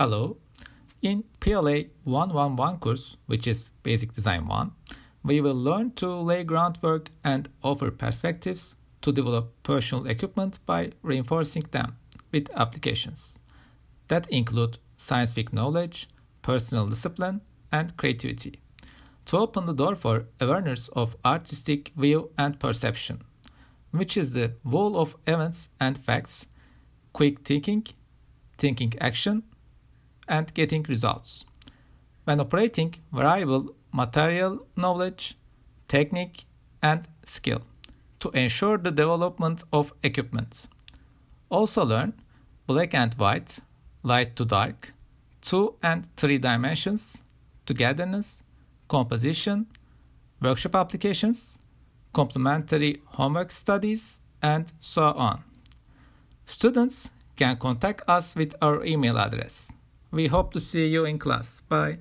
Hello. In PLA 111 course, which is Basic Design 1, we will learn to lay groundwork and offer perspectives to develop personal equipment by reinforcing them with applications that include scientific knowledge, personal discipline, and creativity to open the door for awareness of artistic view and perception, which is the wall of events and facts, quick thinking, thinking action, and getting results. When operating variable material knowledge, technique, and skill to ensure the development of equipment. Also learn black and white, light to dark, two and three dimensions, togetherness, composition, workshop applications, complementary homework studies, and so on. Students can contact us with our email address. We hope to see you in class. Bye.